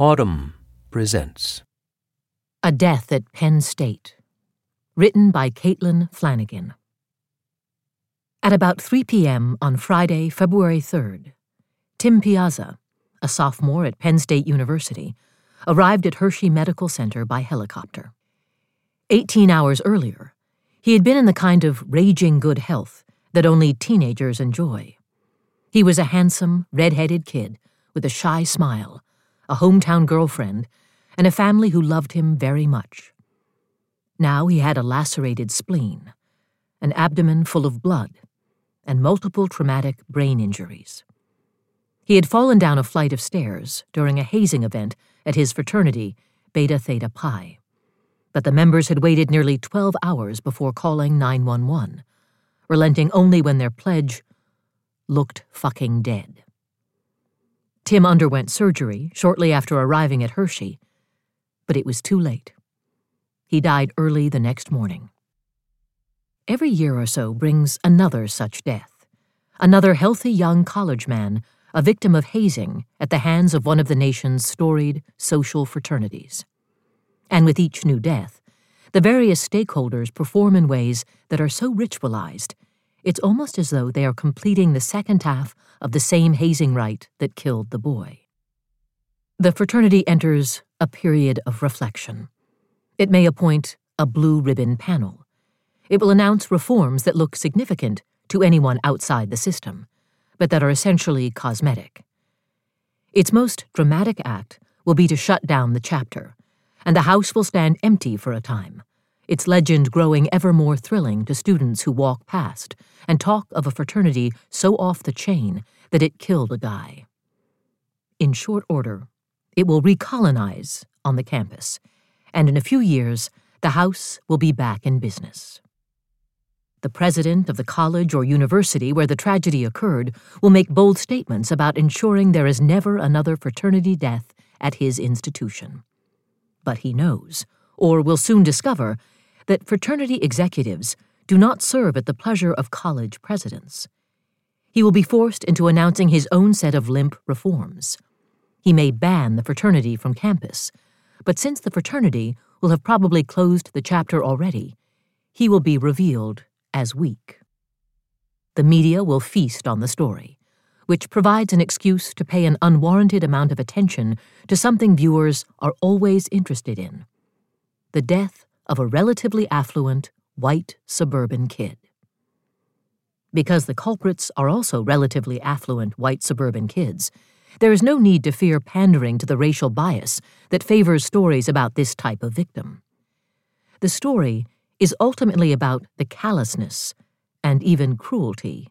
Audm presents A Death at Penn State. Written by Caitlin Flanagan. At about 3 p.m. on Friday, February 3rd, Tim Piazza, a sophomore at Penn State University, arrived at Hershey Medical Center by helicopter. Eighteen hours earlier, he had been in the kind of raging good health that only teenagers enjoy. He was a handsome, red headed kid with a shy smile, a hometown girlfriend, and a family who loved him very much. Now he had a lacerated spleen, an abdomen full of blood, and multiple traumatic brain injuries. He had fallen down a flight of stairs during a hazing event at his fraternity, Beta Theta Pi. But the members had waited nearly 12 hours before calling 911, relenting only when their pledge looked fucking dead. Tim underwent surgery shortly after arriving at Hershey, but it was too late. He died early the next morning. Every year or so brings another such death. Another healthy young college man, a victim of hazing at the hands of one of the nation's storied social fraternities. And with each new death, the various stakeholders perform in ways that are so ritualized, it's almost as though they are completing the second half of the same hazing rite that killed the boy. The fraternity enters a period of reflection. It may appoint a blue ribbon panel. It will announce reforms that look significant to anyone outside the system, but that are essentially cosmetic. Its most dramatic act will be to shut down the chapter, and the house will stand empty for a time, its legend growing ever more thrilling to students who walk past and talk of a fraternity so off the chain that it killed a guy. In short order, it will recolonize on the campus, and in a few years, the house will be back in business. The president of the college or university where the tragedy occurred will make bold statements about ensuring there is never another fraternity death at his institution. But he knows, or will soon discover, that fraternity executives do not serve at the pleasure of college presidents. He will be forced into announcing his own set of limp reforms. He may ban the fraternity from campus, but since the fraternity will have probably closed the chapter already, he will be revealed as weak. The media will feast on the story, which provides an excuse to pay an unwarranted amount of attention to something viewers are always interested in the death of a relatively affluent, white suburban kid. Because the culprits are also relatively affluent white suburban kids, there is no need to fear pandering to the racial bias that favors stories about this type of victim. The story is ultimately about the callousness and even cruelty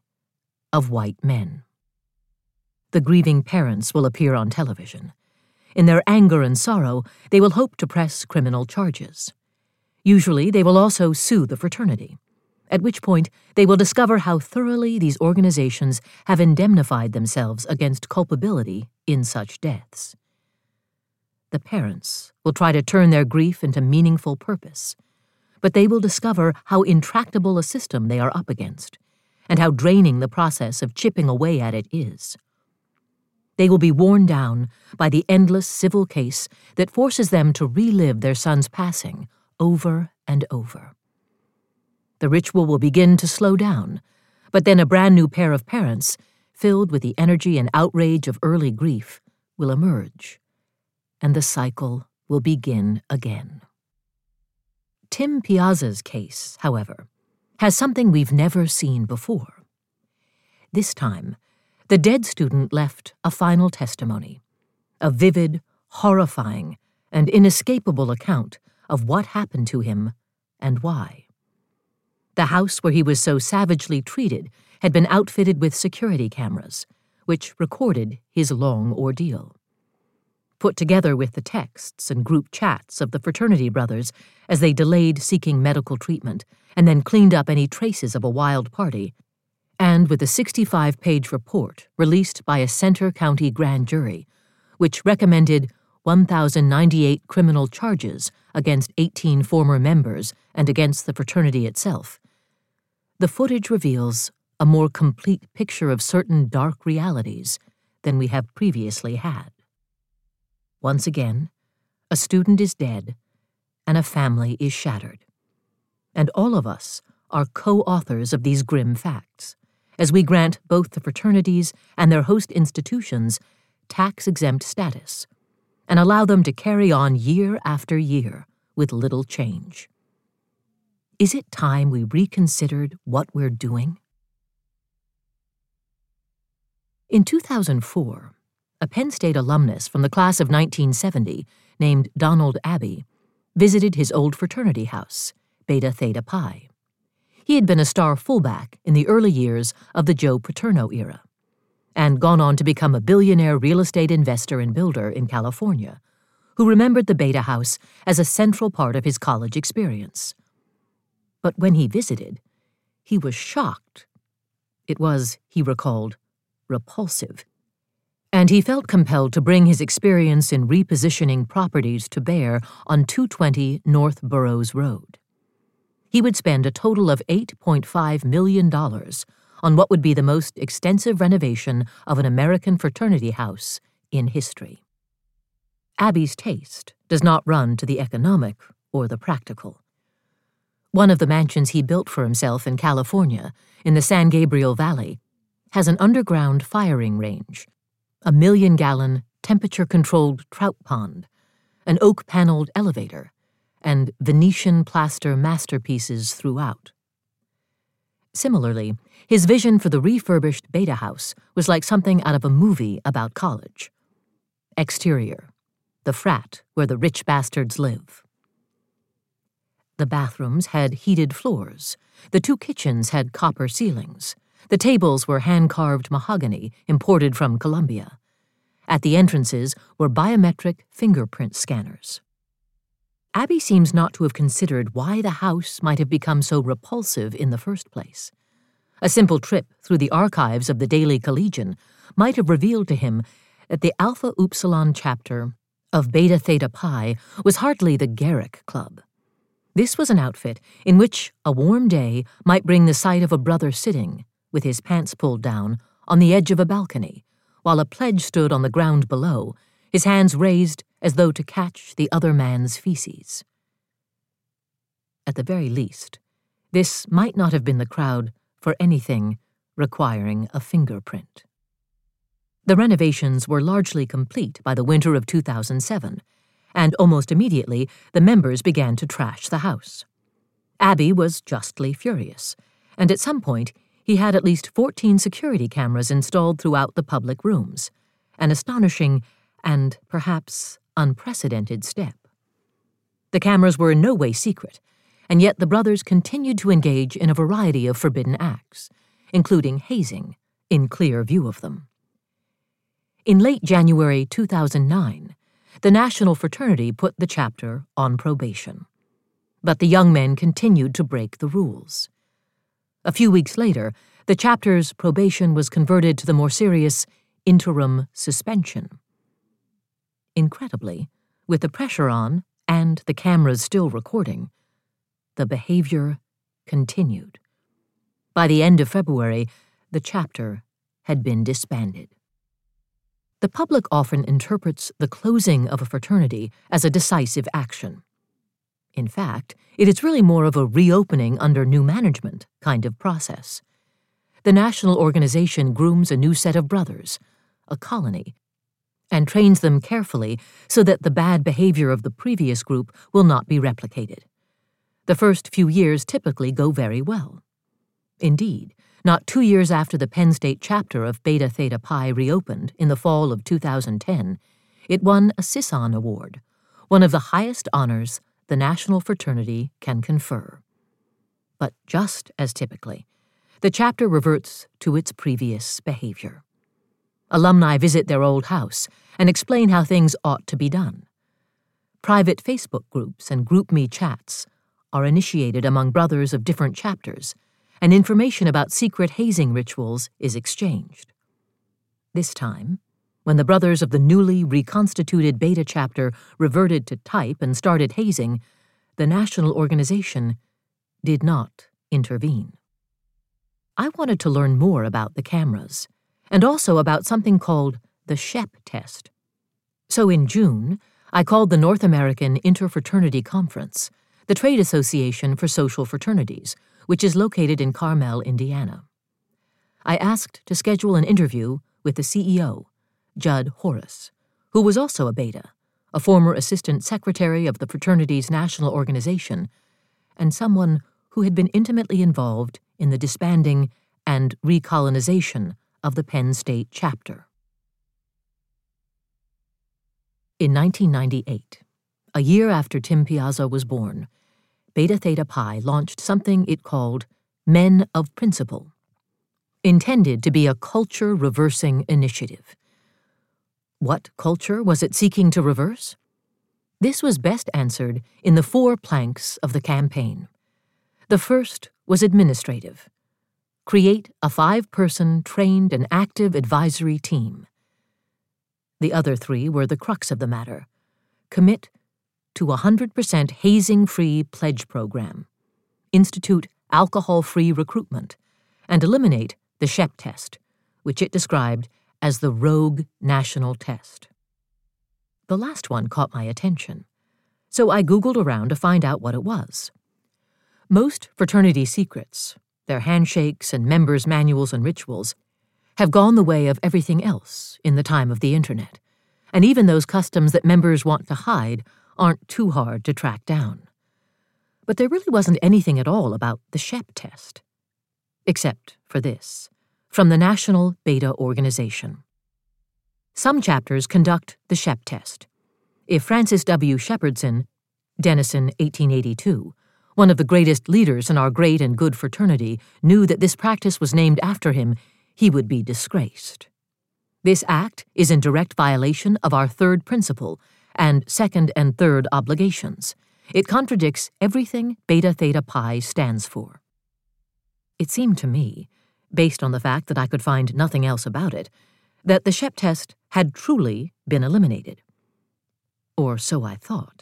of white men. The grieving parents will appear on television. In their anger and sorrow, they will hope to press criminal charges. Usually, they will also sue the fraternity, at which point they will discover how thoroughly these organizations have indemnified themselves against culpability in such deaths. The parents will try to turn their grief into meaningful purpose, but they will discover how intractable a system they are up against, and how draining the process of chipping away at it is. They will be worn down by the endless civil case that forces them to relive their son's passing over and over. The ritual will begin to slow down, but then a brand new pair of parents, filled with the energy and outrage of early grief, will emerge, and the cycle will begin again. Tim Piazza's case, however, has something we've never seen before. This time, the dead student left a final testimony, a vivid, horrifying, and inescapable account of what happened to him and why. The house where he was so savagely treated had been outfitted with security cameras, which recorded his long ordeal. Put together with the texts and group chats of the fraternity brothers as they delayed seeking medical treatment and then cleaned up any traces of a wild party, and with a 65 page report released by a Centre County grand jury, which recommended 1,098 criminal charges against 18 former members and against the fraternity itself. The footage reveals a more complete picture of certain dark realities than we have previously had. once again, a student is dead and a family is shattered. And all of us are co authors of these grim facts, as we grant both the fraternities and their host institutions tax exempt status and allow them to carry on year after year with little change. Is it time we reconsidered what we're doing? In 2004, a Penn State alumnus from the class of 1970 named Donald Abbey visited his old fraternity house, Beta Theta Pi. He had been a star fullback in the early years of the Joe Paterno era and gone on to become a billionaire real estate investor and builder in California, who remembered the Beta House as a central part of his college experience. But when he visited, he was shocked. It was, he recalled, repulsive. And he felt compelled to bring his experience in repositioning properties to bear on 220 North Burrowes Road. He would spend a total of $8.5 million on what would be the most extensive renovation of an American fraternity house in history. Abbey's taste does not run to the economic or the practical. One of the mansions he built for himself in California, in the San Gabriel Valley, has an underground firing range, a million gallon, temperature controlled trout pond, an oak paneled elevator, and Venetian plaster masterpieces throughout. Similarly, his vision for the refurbished Beta House was like something out of a movie about college. Exterior the frat where the rich bastards live. The bathrooms had heated floors. The two kitchens had copper ceilings. The tables were hand carved mahogany imported from Colombia. At the entrances were biometric fingerprint scanners. Abbey seems not to have considered why the house might have become so repulsive in the first place. A simple trip through the archives of the Daily Collegian might have revealed to him that the Alpha Upsilon chapter of Beta Theta Pi was hardly the Garrick Club. This was an outfit in which a warm day might bring the sight of a brother sitting, with his pants pulled down, on the edge of a balcony, while a pledge stood on the ground below, his hands raised as though to catch the other man's feces. At the very least, this might not have been the crowd for anything requiring a fingerprint. The renovations were largely complete by the winter of 2007, and almost immediately the members began to trash the house. Abbey was justly furious, and at some point he had at least 14 security cameras installed throughout the public rooms, an astonishing and perhaps unprecedented step. The cameras were in no way secret, and yet the brothers continued to engage in a variety of forbidden acts, including hazing, in clear view of them. In late January 2009, the National Fraternity put the chapter on probation. But the young men continued to break the rules. A few weeks later, the chapter's probation was converted to the more serious interim suspension. Incredibly, with the pressure on and the cameras still recording, the behavior continued. By the end of February, the chapter had been disbanded. The public often interprets the closing of a fraternity as a decisive action. In fact, it is really more of a reopening under new management kind of process. The national organization grooms a new set of brothers, a colony, and trains them carefully so that the bad behavior of the previous group will not be replicated. The first few years typically go very well. Indeed, not two years after the Penn State chapter of Beta Theta Pi reopened in the fall of 2010, it won a Sisson Award, one of the highest honors the national fraternity can confer. But just as typically, the chapter reverts to its previous behavior. Alumni visit their old house and explain how things ought to be done. Private Facebook groups and GroupMe chats are initiated among brothers of different chapters, and information about secret hazing rituals is exchanged. This time, when the brothers of the newly reconstituted Beta chapter reverted to type and started hazing, the national organization did not intervene. I wanted to learn more about the cameras and also about something called the Shep test. So in June, I called the North American Interfraternity Conference, the trade association for social fraternities, which is located in Carmel, Indiana. I asked to schedule an interview with the CEO, Judd Horras, who was also a beta, a former assistant secretary of the fraternity's national organization, and someone who had been intimately involved in the disbanding and recolonization of the Penn State chapter. In 1998, a year after Tim Piazza was born, Beta Theta Pi launched something it called Men of Principle, intended to be a culture reversing initiative. What culture was it seeking to reverse? This was best answered in the four planks of the campaign. The first was administrative create a five person trained and active advisory team. The other three were the crux of the matter commit to a 100% hazing free pledge program, institute alcohol free recruitment, and eliminate the SHEP test, which it described as the rogue national test. The last one caught my attention, so I Googled around to find out what it was. Most fraternity secrets, their handshakes and members' manuals and rituals, have gone the way of everything else in the time of the Internet, and even those customs that members want to hide aren't too hard to track down. But there really wasn't anything at all about the SHEP test. Except for this from the National Beta Organization. Some chapters conduct the SHEP test. If Francis W. Shepardson, Denison 1882, one of the greatest leaders in our great and good fraternity, knew that this practice was named after him, he would be disgraced. This act is in direct violation of our third principle and second and third obligations. It contradicts everything Beta Theta Pi stands for. It seemed to me, based on the fact that I could find nothing else about it, that the Shep test had truly been eliminated. Or so I thought,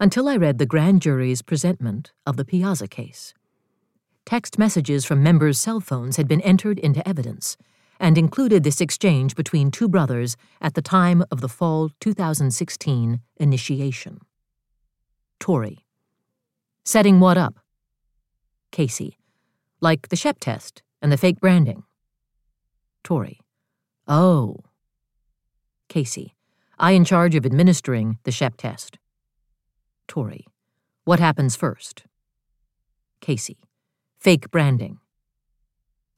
until I read the grand jury's presentment of the Piazza case. Text messages from members' cell phones had been entered into evidence and included this exchange between two brothers at the time of the fall 2016 initiation. Tori. Setting what up? Casey. Like the Shep test and the fake branding. Tori. Oh. Casey. I in charge of administering the Shep test. Tori. What happens first? Casey fake branding.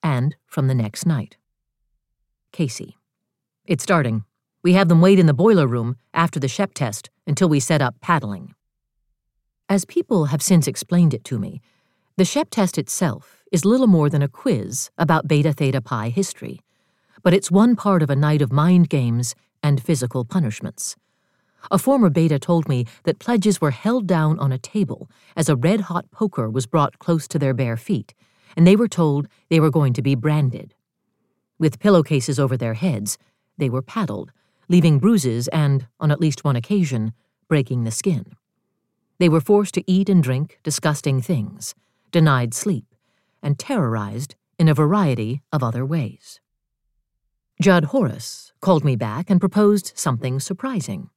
And from the next night. Casey. It's starting. We have them wait in the boiler room after the Shep test until we set up paddling. As people have since explained it to me, the Shep test itself is little more than a quiz about Beta Theta Pi history, but it's one part of a night of mind games and physical punishments. A former beta told me that pledges were held down on a table as a red hot poker was brought close to their bare feet, and they were told they were going to be branded. With pillowcases over their heads, they were paddled, leaving bruises and, on at least one occasion, breaking the skin. They were forced to eat and drink disgusting things, denied sleep, and terrorized in a variety of other ways. Judd Horras called me back and proposed something surprising.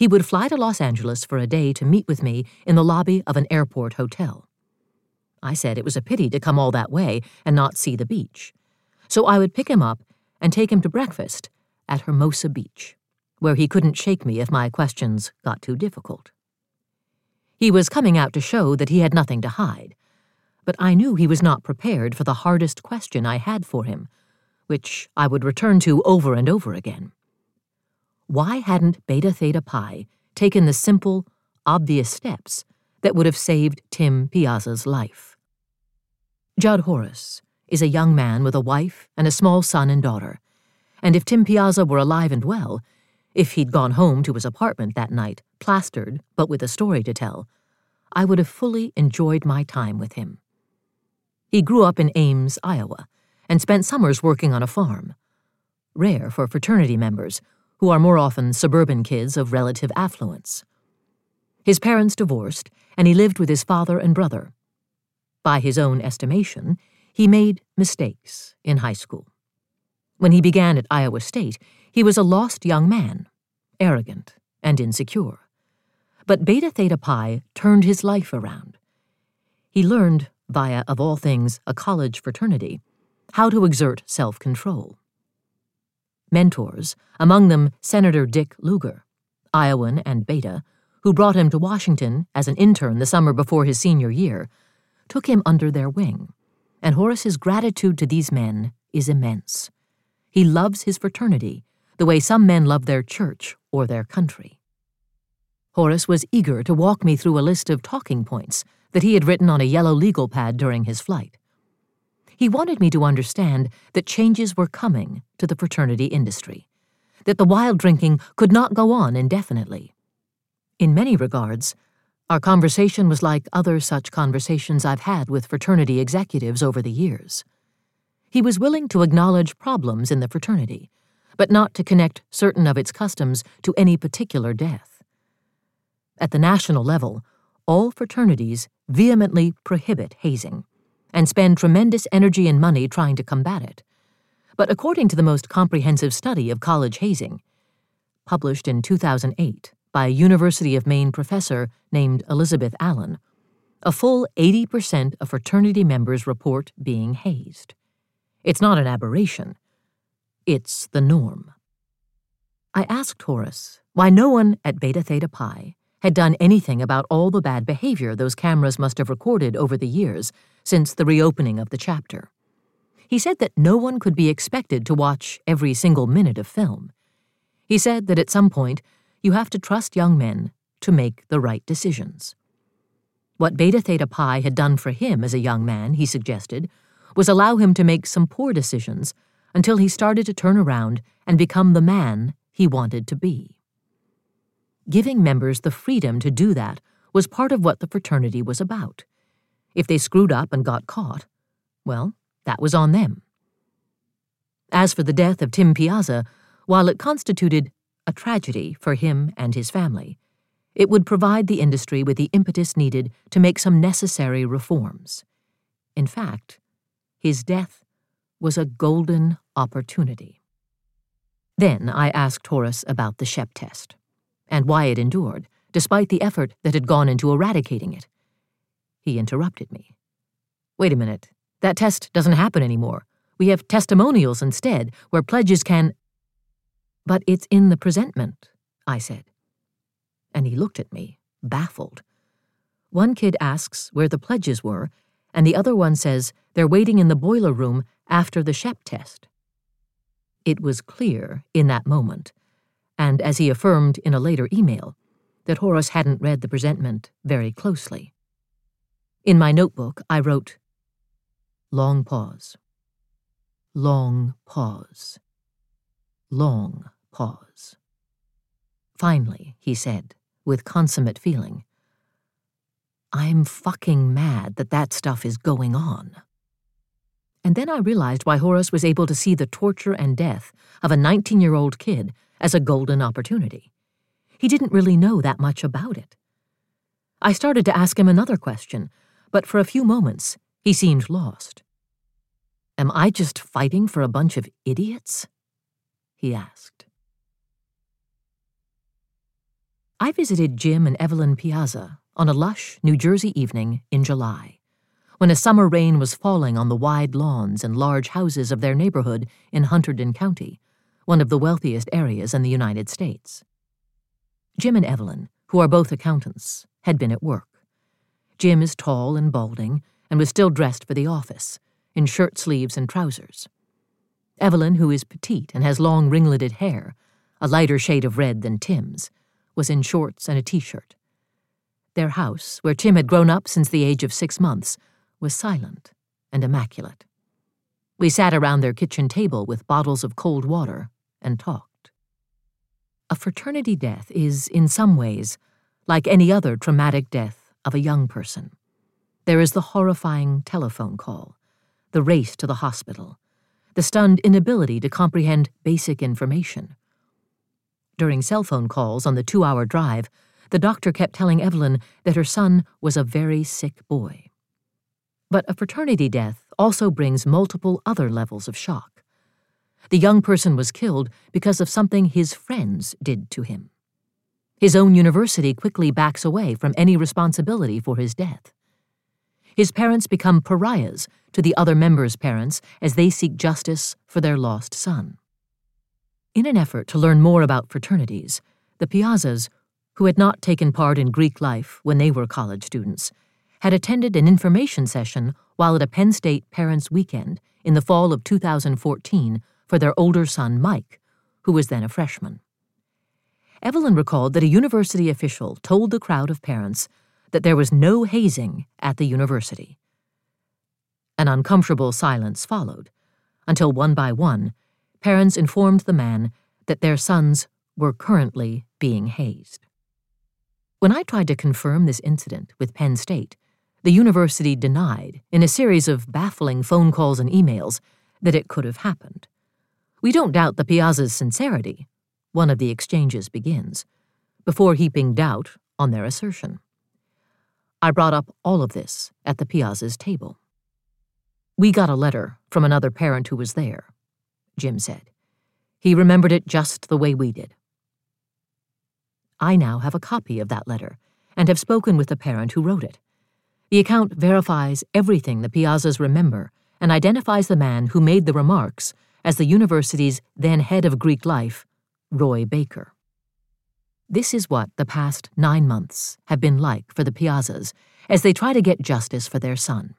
He would fly to Los Angeles for a day to meet with me in the lobby of an airport hotel. I said it was a pity to come all that way and not see the beach. So I would pick him up and take him to breakfast at Hermosa Beach, where he couldn't shake me if my questions got too difficult. He was coming out to show that he had nothing to hide, but I knew he was not prepared for the hardest question I had for him, which I would return to over and over again. Why hadn't Beta Theta Pi taken the simple, obvious steps that would have saved Tim Piazza's life? Judd Horras is a young man with a wife and a small son and daughter, and if Tim Piazza were alive and well, if he'd gone home to his apartment that night, plastered but with a story to tell, I would have fully enjoyed my time with him. He grew up in Ames, Iowa, and spent summers working on a farm. Rare for fraternity members who are more often suburban kids of relative affluence. His parents divorced, and he lived with his father and brother. By his own estimation, he made mistakes in high school. When he began at Iowa State, he was a lost young man, arrogant, and insecure. But Beta Theta Pi turned his life around. He learned, via, of all things, a college fraternity, how to exert self control. Mentors, among them Senator Dick Lugar, Iowan and Beta, who brought him to Washington as an intern the summer before his senior year, took him under their wing, and Horras's gratitude to these men is immense. He loves his fraternity the way some men love their church or their country. Horace was eager to walk me through a list of talking points that he had written on a yellow legal pad during his flight. He wanted me to understand that changes were coming to the fraternity industry, that the wild drinking could not go on indefinitely. In many regards, our conversation was like other such conversations I've had with fraternity executives over the years. He was willing to acknowledge problems in the fraternity, but not to connect certain of its customs to any particular death. At the national level, all fraternities vehemently prohibit hazing and spend tremendous energy and money trying to combat it. But according to the most comprehensive study of college hazing, published in 2008 by a University of Maine professor named Elizabeth Allan, a full 80% of fraternity members report being hazed. It's not an aberration, it's the norm. I asked Horras why no one at Beta Theta Pi had done anything about all the bad behavior those cameras must have recorded over the years since the reopening of the chapter. He said that no one could be expected to watch every single minute of film. He said that at some point, you have to trust young men to make the right decisions. What Beta Theta Pi had done for him as a young man, he suggested, was allow him to make some poor decisions until he started to turn around and become the man he wanted to be. Giving members the freedom to do that was part of what the fraternity was about. If they screwed up and got caught, well, that was on them. As for the death of Tim Piazza, while it constituted a tragedy for him and his family, it would provide the industry with the impetus needed to make some necessary reforms. In fact, his death was a golden opportunity. Then I asked Horras about the Shep test and why it endured, despite the effort that had gone into eradicating it. He interrupted me. Wait a minute. That test doesn't happen anymore. We have testimonials instead, where pledges can. But it's in the presentment, I said. And he looked at me, baffled. One kid asks where the pledges were, and the other one says they're waiting in the boiler room after the Shep test. It was clear in that moment and as he affirmed in a later email, that Horras hadn't read the presentment very closely. In my notebook, I wrote, Long pause. Long pause. Long pause. Finally, he said, with consummate feeling, I'm fucking mad that that stuff is going on. And then I realized why Horras was able to see the torture and death of a 19 year old kid as a golden opportunity. He didn't really know that much about it. I started to ask him another question, but for a few moments he seemed lost. Am I just fighting for a bunch of idiots? he asked. I visited Jim and Evelyn Piazza on a lush New Jersey evening in July, when a summer rain was falling on the wide lawns and large houses of their neighborhood in Hunterdon County, one of the wealthiest areas in the United States. Jim and Evelyn, who are both accountants, had been at work. Jim is tall and balding and was still dressed for the office, in shirt sleeves and trousers. Evelyn, who is petite and has long ringleted hair, a lighter shade of red than Tim's, was in shorts and a t shirt. Their house, where Tim had grown up since the age of six months, was silent and immaculate. We sat around their kitchen table with bottles of cold water and talked. A fraternity death is, in some ways, like any other traumatic death of a young person. There is the horrifying telephone call, the race to the hospital, the stunned inability to comprehend basic information. During cell phone calls on the two hour drive, the doctor kept telling Evelyn that her son was a very sick boy. But a fraternity death also brings multiple other levels of shock. The young person was killed because of something his friends did to him. His own university quickly backs away from any responsibility for his death. His parents become pariahs to the other members' parents as they seek justice for their lost son. In an effort to learn more about fraternities, the Piazzas, who had not taken part in Greek life when they were college students, had attended an information session while at a Penn State Parents' Weekend in the fall of 2014 for their older son, Mike, who was then a freshman. Evelyn recalled that a university official told the crowd of parents that there was no hazing at the university. An uncomfortable silence followed, until one by one, parents informed the man that their sons were currently being hazed. When I tried to confirm this incident with Penn State, the university denied, in a series of baffling phone calls and emails, that it could have happened. We don't doubt the Piazza's sincerity, one of the exchanges begins, before heaping doubt on their assertion. I brought up all of this at the Piazza's table. We got a letter from another parent who was there, Jim said. He remembered it just the way we did. I now have a copy of that letter and have spoken with the parent who wrote it. The account verifies everything the Piazzas remember and identifies the man who made the remarks as the university's then head of Greek life, Roy Baker. This is what the past nine months have been like for the Piazzas as they try to get justice for their son.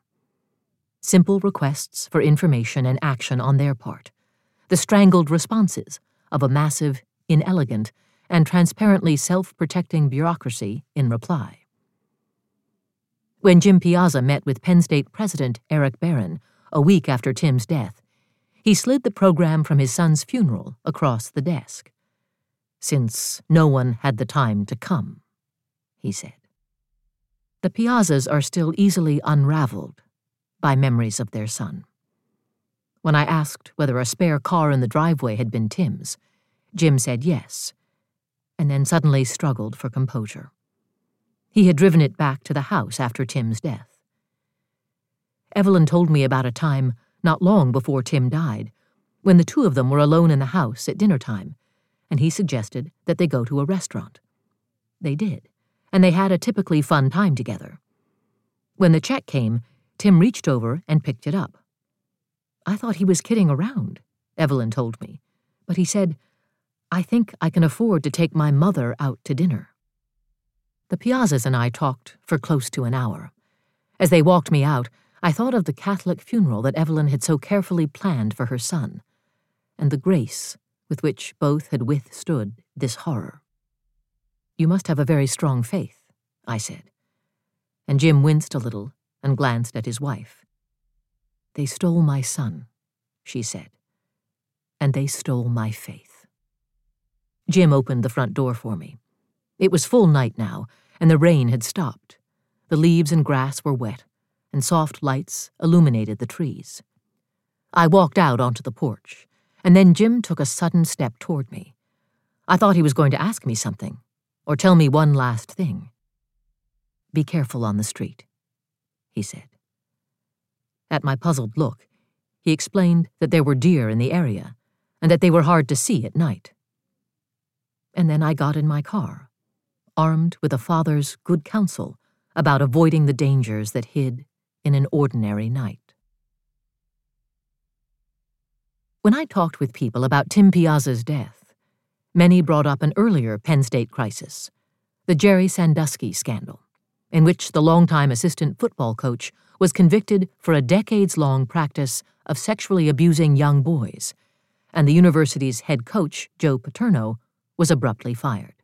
Simple requests for information and action on their part, the strangled responses of a massive, inelegant, and transparently self protecting bureaucracy in reply. When Jim Piazza met with Penn State President Eric Barron a week after Tim's death, he slid the program from his son's funeral across the desk since no one had the time to come, he said. The Piazzas are still easily unraveled by memories of their son. When I asked whether a spare car in the driveway had been Tim's, Jim said yes, and then suddenly struggled for composure. He had driven it back to the house after Tim's death. Evelyn told me about a time, not long before Tim died, when the two of them were alone in the house at dinner time and he suggested that they go to a restaurant. They did, and they had a typically fun time together. When the check came, Tim reached over and picked it up. I thought he was kidding around, Evelyn told me, but he said, I think I can afford to take my mother out to dinner. The Piazzas and I talked for close to an hour. As they walked me out, I thought of the Catholic funeral that Evelyn had so carefully planned for her son, and the grace with which both had withstood this horror. You must have a very strong faith, I said. And Jim winced a little and glanced at his wife. They stole my son, she said, and they stole my faith. Jim opened the front door for me. It was full night now, and the rain had stopped. The leaves and grass were wet, and soft lights illuminated the trees. I walked out onto the porch and then Jim took a sudden step toward me. I thought he was going to ask me something, or tell me one last thing. Be careful on the street, he said. At my puzzled look, he explained that there were deer in the area, and that they were hard to see at night. And then I got in my car, armed with a father's good counsel about avoiding the dangers that hid in an ordinary night. When I talked with people about Tim Piazza's death, many brought up an earlier Penn State crisis, the Jerry Sandusky scandal, in which the longtime assistant football coach was convicted for a decades long practice of sexually abusing young boys, and the university's head coach, Joe Paterno, was abruptly fired.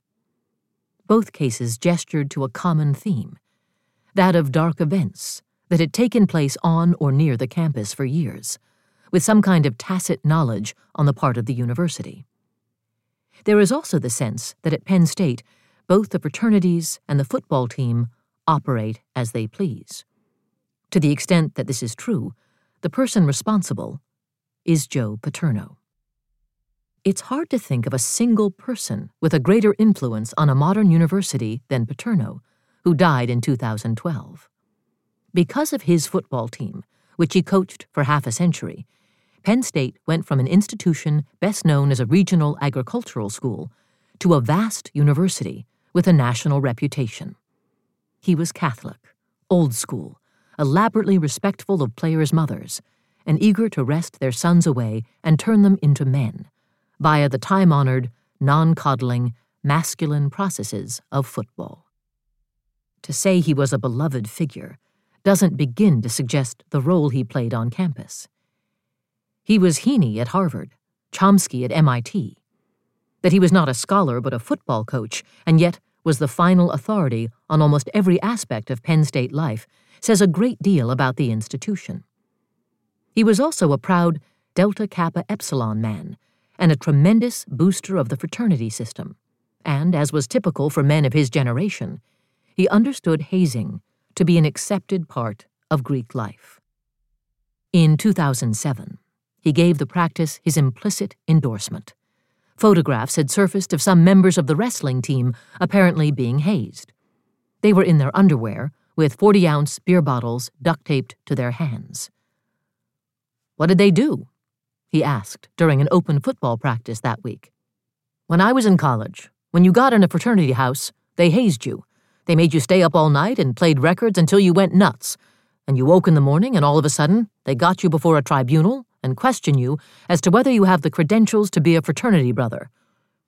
Both cases gestured to a common theme that of dark events that had taken place on or near the campus for years with some kind of tacit knowledge on the part of the university. There is also the sense that at Penn State, both the fraternities and the football team operate as they please. To the extent that this is true, the person responsible is Joe Paterno. It's hard to think of a single person with a greater influence on a modern university than Paterno, who died in 2012. Because of his football team, which he coached for half a century, Penn State went from an institution best known as a regional agricultural school to a vast university with a national reputation. He was Catholic, old school, elaborately respectful of players' mothers, and eager to wrest their sons away and turn them into men via the time honored, non coddling, masculine processes of football. To say he was a beloved figure doesn't begin to suggest the role he played on campus. He was Heaney at Harvard, Chomsky at MIT. That he was not a scholar but a football coach, and yet was the final authority on almost every aspect of Penn State life, says a great deal about the institution. He was also a proud Delta Kappa Epsilon man and a tremendous booster of the fraternity system. And, as was typical for men of his generation, he understood hazing to be an accepted part of Greek life. In 2007, he gave the practice his implicit endorsement. Photographs had surfaced of some members of the wrestling team apparently being hazed. They were in their underwear, with 40 ounce beer bottles duct taped to their hands. What did they do? He asked during an open football practice that week. When I was in college, when you got in a fraternity house, they hazed you. They made you stay up all night and played records until you went nuts. And you woke in the morning, and all of a sudden, they got you before a tribunal and question you as to whether you have the credentials to be a fraternity brother.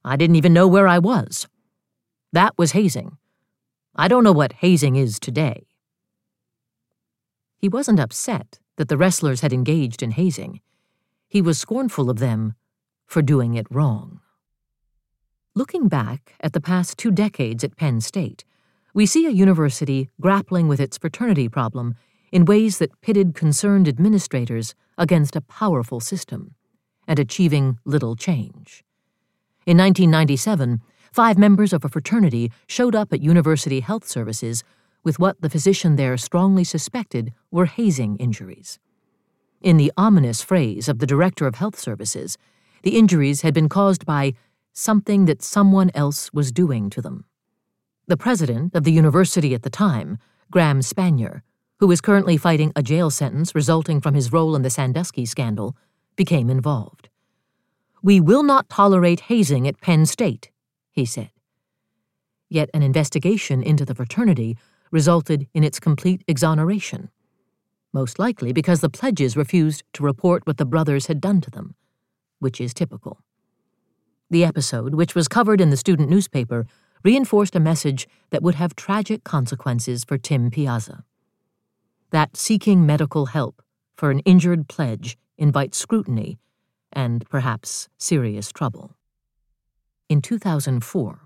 I didn't even know where I was. That was hazing. I don't know what hazing is today. He wasn't upset that the wrestlers had engaged in hazing. He was scornful of them for doing it wrong. Looking back at the past two decades at Penn State, we see a university grappling with its fraternity problem in ways that pitted concerned administrators against a powerful system, and achieving little change. In 1997, five members of a fraternity showed up at University Health Services with what the physician there strongly suspected were hazing injuries. In the ominous phrase of the Director of Health Services, the injuries had been caused by something that someone else was doing to them. The president of the university at the time, Graham Spanier, who is currently fighting a jail sentence resulting from his role in the Sandusky scandal, became involved. We will not tolerate hazing at Penn State, he said. Yet an investigation into the fraternity resulted in its complete exoneration, most likely because the pledges refused to report what the brothers had done to them, which is typical. The episode, which was covered in the student newspaper, reinforced a message that would have tragic consequences for Tim Piazza that seeking medical help for an injured pledge invites scrutiny and perhaps serious trouble. In 2004,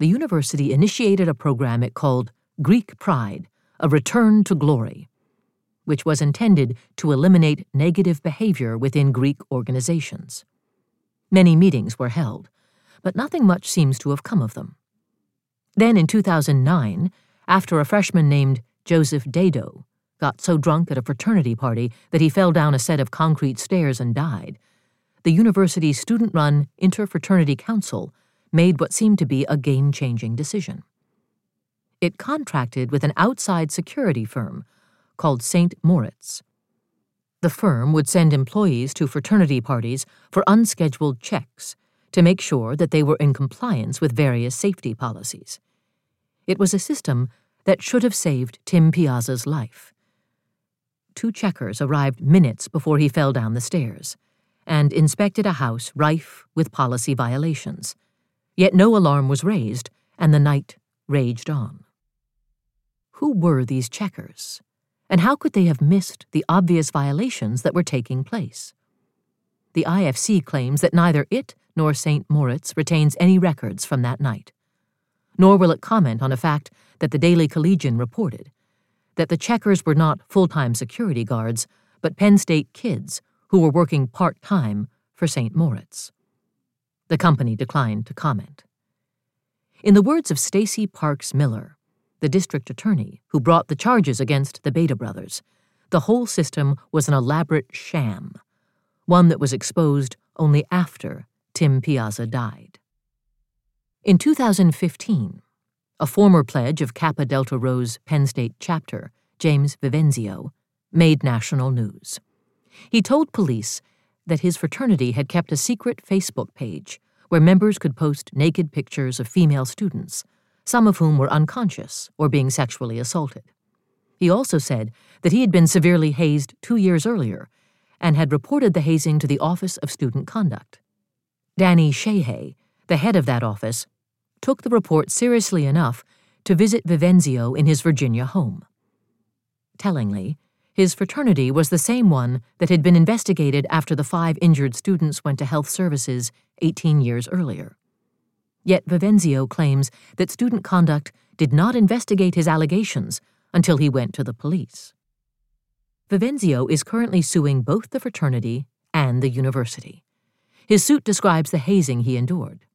the university initiated a program it called Greek Pride, a Return to Glory, which was intended to eliminate negative behavior within Greek organizations. Many meetings were held, but nothing much seems to have come of them. Then in 2009, after a freshman named Joseph Dado got so drunk at a fraternity party that he fell down a set of concrete stairs and died, the university's student run Interfraternity Council made what seemed to be a game changing decision. It contracted with an outside security firm called St. Moritz. The firm would send employees to fraternity parties for unscheduled checks to make sure that they were in compliance with various safety policies. It was a system that should have saved Tim Piazza's life two checkers arrived minutes before he fell down the stairs and inspected a house rife with policy violations. Yet no alarm was raised, and the night raged on. Who were these checkers? And how could they have missed the obvious violations that were taking place? The IFC claims that neither it nor St. Moritz retains any records from that night. Nor will it comment on a fact that the Daily Collegian reported that the checkers were not full time security guards, but Penn State kids who were working part time for St. Moritz. The company declined to comment. In the words of Stacy Parks Miller, the district attorney who brought the charges against the Beta brothers, the whole system was an elaborate sham, one that was exposed only after Tim Piazza died. In 2015, a former pledge of Kappa Delta Rho's Penn State chapter, James Vivenzio, made national news. He told police that his fraternity had kept a secret Facebook page where members could post naked pictures of female students, some of whom were unconscious or being sexually assaulted. He also said that he had been severely hazed two years earlier and had reported the hazing to the Office of Student Conduct. Danny Shaha, the head of that office, took the report seriously enough to visit Vivenzio in his Virginia home. Tellingly, his fraternity was the same one that had been investigated after the five injured students went to health services 18 years earlier. Yet Vivenzio claims that student conduct did not investigate his allegations until he went to the police. Vivenzio is currently suing both the fraternity and the university. His suit describes the hazing he endured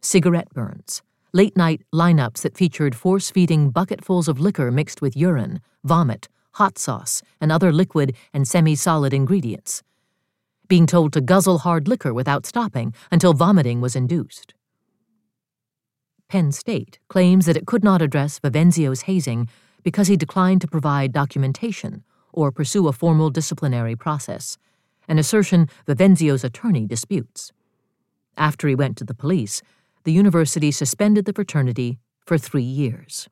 cigarette burns, late night lineups that featured force feeding bucketfuls of liquor mixed with urine, vomit, hot sauce, and other liquid and semi solid ingredients, being told to guzzle hard liquor without stopping until vomiting was induced. Penn State claims that it could not address Vivenzio's hazing because he declined to provide documentation or pursue a formal disciplinary process, an assertion Vivenzio's attorney disputes. After he went to the police, the university suspended the fraternity for three years.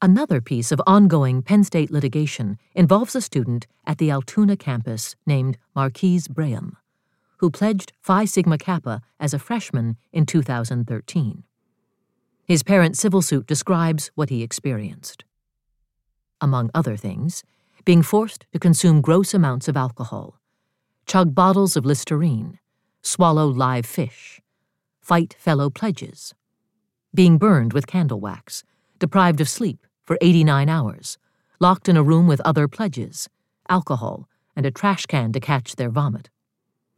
Another piece of ongoing Penn State litigation involves a student at the Altoona campus named Marquise Braham, who pledged Phi Sigma Kappa as a freshman in 2013. His parents' civil suit describes what he experienced. Among other things, being forced to consume gross amounts of alcohol, chug bottles of Listerine, swallow live fish, fight fellow pledges, being burned with candle wax, deprived of sleep for 89 hours, locked in a room with other pledges, alcohol, and a trash can to catch their vomit,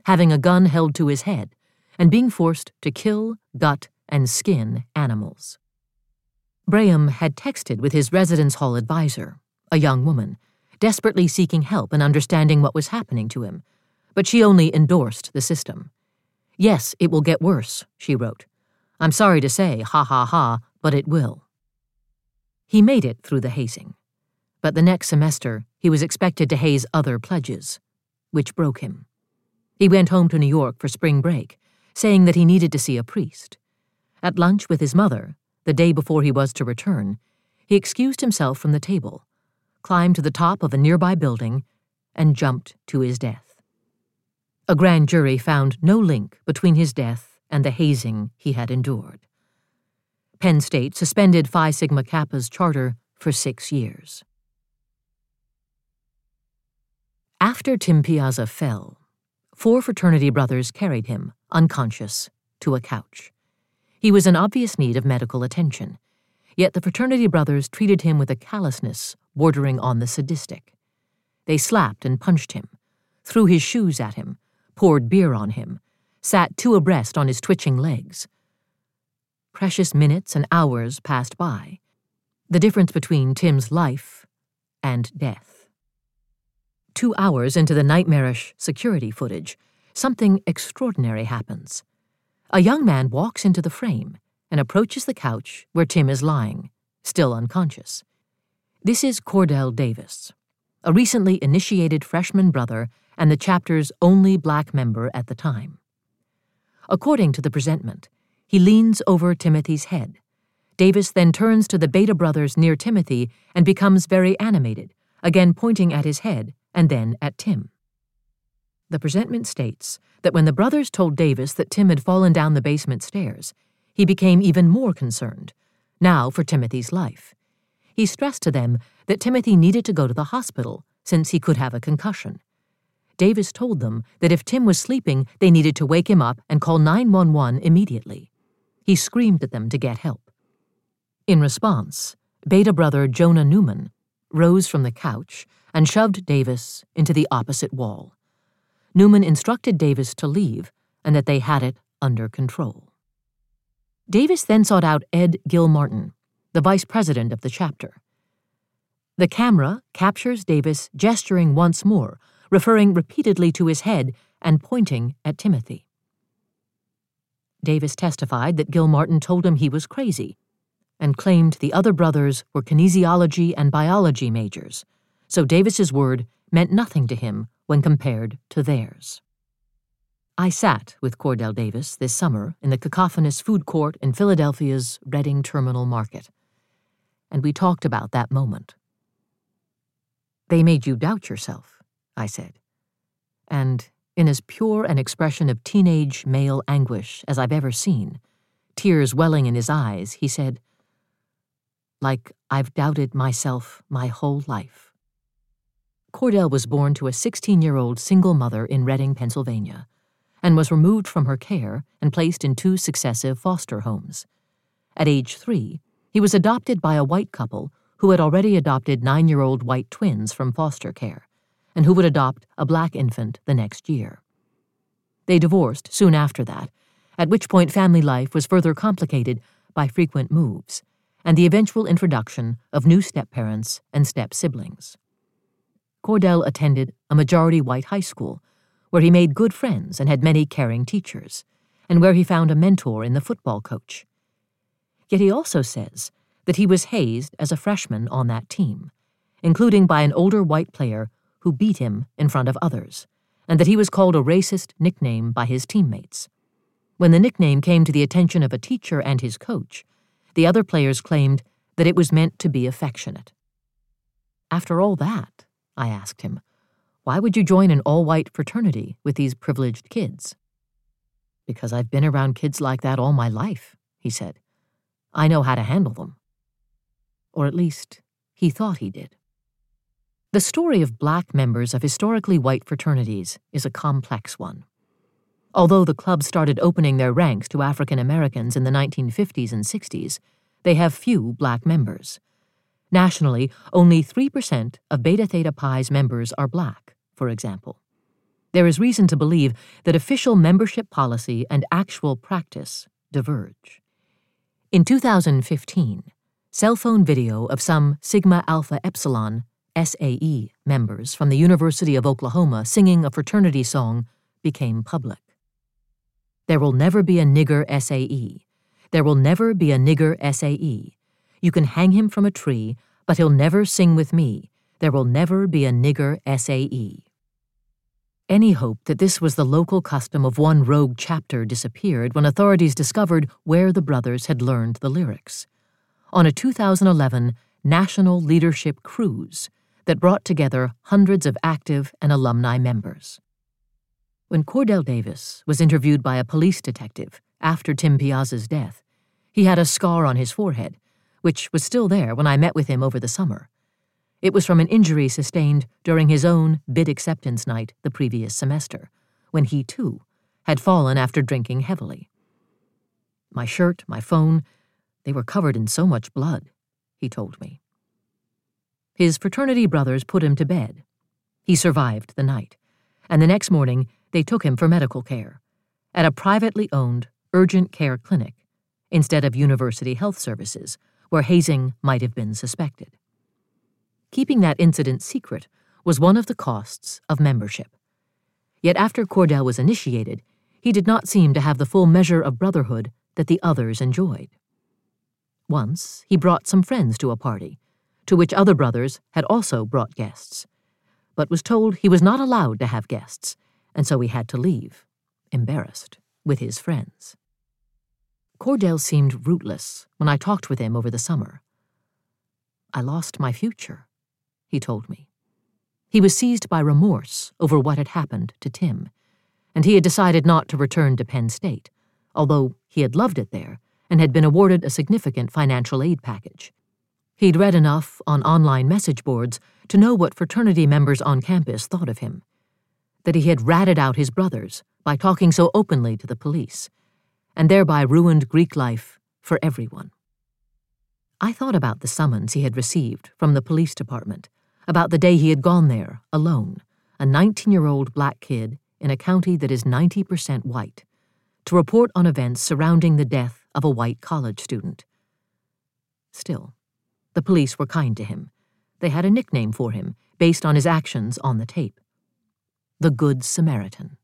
having a gun held to his head, and being forced to kill, gut, and skin animals. Braham had texted with his residence hall advisor, a young woman, desperately seeking help and understanding what was happening to him, but she only endorsed the system. Yes, it will get worse, she wrote. I'm sorry to say, ha ha ha, but it will. He made it through the hazing, but the next semester he was expected to haze other pledges, which broke him. He went home to New York for spring break, saying that he needed to see a priest. At lunch with his mother, the day before he was to return, he excused himself from the table, climbed to the top of a nearby building, and jumped to his death. A grand jury found no link between his death and the hazing he had endured. Penn State suspended Phi Sigma Kappa's charter for six years. After Tim Piazza fell, four fraternity brothers carried him, unconscious, to a couch. He was in obvious need of medical attention, yet the fraternity brothers treated him with a callousness bordering on the sadistic. They slapped and punched him, threw his shoes at him, poured beer on him, sat two abreast on his twitching legs. Precious minutes and hours passed by, the difference between Tim's life and death. Two hours into the nightmarish security footage, something extraordinary happens. A young man walks into the frame and approaches the couch where Tim is lying, still unconscious. This is Cordell Davis, a recently initiated freshman brother and the chapter's only black member at the time. According to the presentment, he leans over Timothy's head. Davis then turns to the Beta brothers near Timothy and becomes very animated, again pointing at his head and then at Tim. The presentment states that when the brothers told Davis that Tim had fallen down the basement stairs, he became even more concerned, now for Timothy's life. He stressed to them that Timothy needed to go to the hospital since he could have a concussion. Davis told them that if Tim was sleeping, they needed to wake him up and call 911 immediately. He screamed at them to get help. In response, Beta brother Jonah Neuman rose from the couch and shoved Davis into the opposite wall. Neuman instructed Davis to leave and that they had it under control. Davis then sought out Ed Gilmartin, the vice president of the chapter. The camera captures Davis gesturing once more, referring repeatedly to his head and pointing at Timothy. Davis testified that Gilmartin told him he was crazy and claimed the other brothers were kinesiology and biology majors, so Davis's word meant nothing to him when compared to theirs. I sat with Cordell Davis this summer in the cacophonous food court in Philadelphia's Reading Terminal Market, and we talked about that moment. They made you doubt yourself, I said, and in as pure an expression of teenage male anguish as I've ever seen, tears welling in his eyes, he said, Like I've doubted myself my whole life. Cordell was born to a 16 year old single mother in Reading, Pennsylvania and was removed from her care and placed in two successive foster homes. At age three, he was adopted by a white couple who had already adopted nine year old white twins from foster care, and who would adopt a black infant the next year. They divorced soon after that, at which point family life was further complicated by frequent moves and the eventual introduction of new step parents and step siblings. Cordell attended a majority white high school where he made good friends and had many caring teachers, and where he found a mentor in the football coach. Yet he also says that he was hazed as a freshman on that team, including by an older white player who beat him in front of others, and that he was called a racist nickname by his teammates. When the nickname came to the attention of a teacher and his coach, the other players claimed that it was meant to be affectionate. After all that, I asked him, why would you join an all white fraternity with these privileged kids? Because I've been around kids like that all my life, he said. I know how to handle them. Or at least, he thought he did. The story of black members of historically white fraternities is a complex one. Although the clubs started opening their ranks to African Americans in the 1950s and 60s, they have few black members. Nationally, only 3% of Beta Theta Pi's members are black for example. There is reason to believe that official membership policy and actual practice diverge. In 2015, cell phone video of some Sigma Alpha Epsilon SAE members from the University of Oklahoma singing a fraternity song became public. There will never be a nigger SAE. There will never be a nigger SAE. You can hang him from a tree, but he'll never sing with me. There will never be a nigger SAE. Any hope that this was the local custom of one rogue chapter disappeared when authorities discovered where the brothers had learned the lyrics. On a 2011 National Leadership Cruise that brought together hundreds of active and alumni members. When Cordell Davis was interviewed by a police detective after Tim Piazza's death, he had a scar on his forehead, which was still there when I met with him over the summer. It was from an injury sustained during his own bid acceptance night the previous semester, when he, too, had fallen after drinking heavily. My shirt, my phone, they were covered in so much blood, he told me. His fraternity brothers put him to bed. He survived the night, and the next morning they took him for medical care at a privately owned urgent care clinic instead of university health services, where hazing might have been suspected. Keeping that incident secret was one of the costs of membership. Yet after Cordell was initiated, he did not seem to have the full measure of brotherhood that the others enjoyed. Once he brought some friends to a party, to which other brothers had also brought guests, but was told he was not allowed to have guests, and so he had to leave, embarrassed, with his friends. Cordell seemed rootless when I talked with him over the summer. I lost my future, he told me. He was seized by remorse over what had happened to Tim, and he had decided not to return to Penn State, although he had loved it there and had been awarded a significant financial aid package. He'd read enough on online message boards to know what fraternity members on campus thought of him that he had ratted out his brothers by talking so openly to the police, and thereby ruined Greek life for everyone. I thought about the summons he had received from the police department, about the day he had gone there, alone, a 19 year old black kid in a county that is 90% white, to report on events surrounding the death of a white college student. Still, the police were kind to him. They had a nickname for him based on his actions on the tape the Good Samaritan.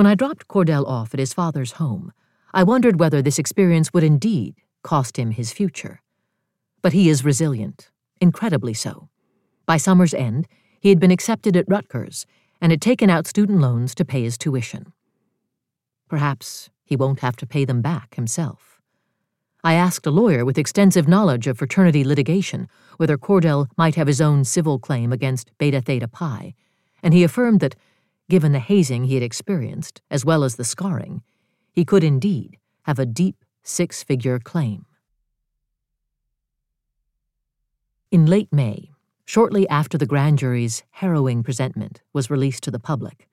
When I dropped Cordell off at his father's home, I wondered whether this experience would indeed cost him his future. But he is resilient, incredibly so. By summer's end, he had been accepted at Rutgers and had taken out student loans to pay his tuition. Perhaps he won't have to pay them back himself. I asked a lawyer with extensive knowledge of fraternity litigation whether Cordell might have his own civil claim against Beta Theta Pi, and he affirmed that, given the hazing he had experienced, as well as the scarring, he could indeed have a deep six figure claim. In late May, shortly after the grand jury's harrowing presentment was released to the public,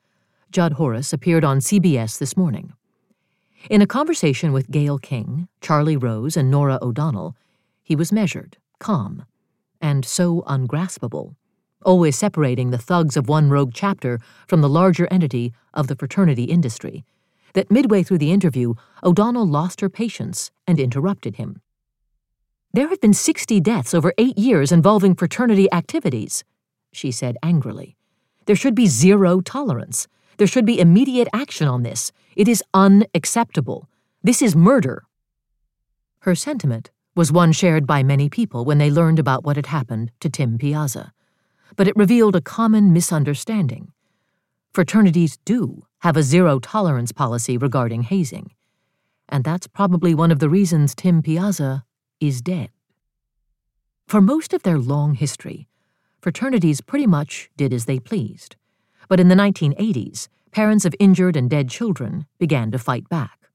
Judd Horras appeared on CBS this morning. In a conversation with Gayle King, Charlie Rose, and Norah O'Donnell, he was measured, calm, and so ungraspable, always separating the thugs of one rogue chapter from the larger entity of the fraternity industry, that midway through the interview, O'Donnell lost her patience and interrupted him. There have been 60 deaths over eight years involving fraternity activities, she said angrily. There should be zero tolerance. There should be immediate action on this. It is unacceptable. This is murder. Her sentiment was one shared by many people when they learned about what had happened to Tim Piazza, but it revealed a common misunderstanding. Fraternities do have a zero tolerance policy regarding hazing, and that's probably one of the reasons Tim Piazza is dead. For most of their long history, fraternities pretty much did as they pleased. But in the 1980s, parents of injured and dead children began to fight back.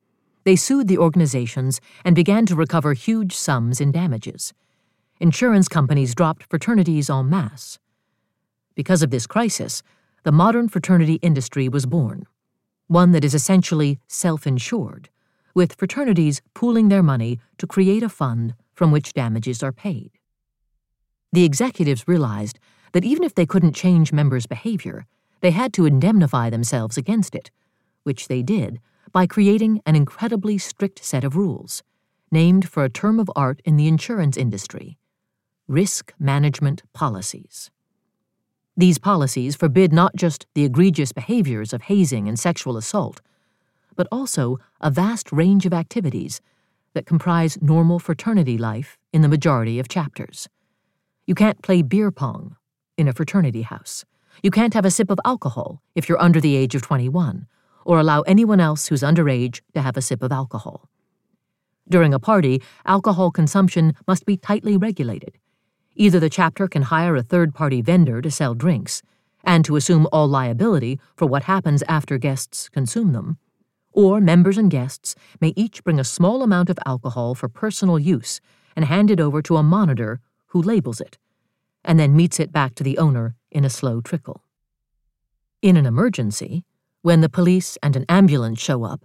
They sued the organizations and began to recover huge sums in damages. Insurance companies dropped fraternities en masse. Because of this crisis, the modern fraternity industry was born, one that is essentially self insured, with fraternities pooling their money to create a fund from which damages are paid. The executives realized that even if they couldn't change members' behavior, they had to indemnify themselves against it, which they did by creating an incredibly strict set of rules, named for a term of art in the insurance industry risk management policies. These policies forbid not just the egregious behaviors of hazing and sexual assault, but also a vast range of activities that comprise normal fraternity life in the majority of chapters. You can't play beer pong in a fraternity house. You can't have a sip of alcohol if you're under the age of 21, or allow anyone else who's underage to have a sip of alcohol. During a party, alcohol consumption must be tightly regulated. Either the chapter can hire a third party vendor to sell drinks, and to assume all liability for what happens after guests consume them, or members and guests may each bring a small amount of alcohol for personal use and hand it over to a monitor who labels it, and then meets it back to the owner in a slow trickle. In an emergency, when the police and an ambulance show up,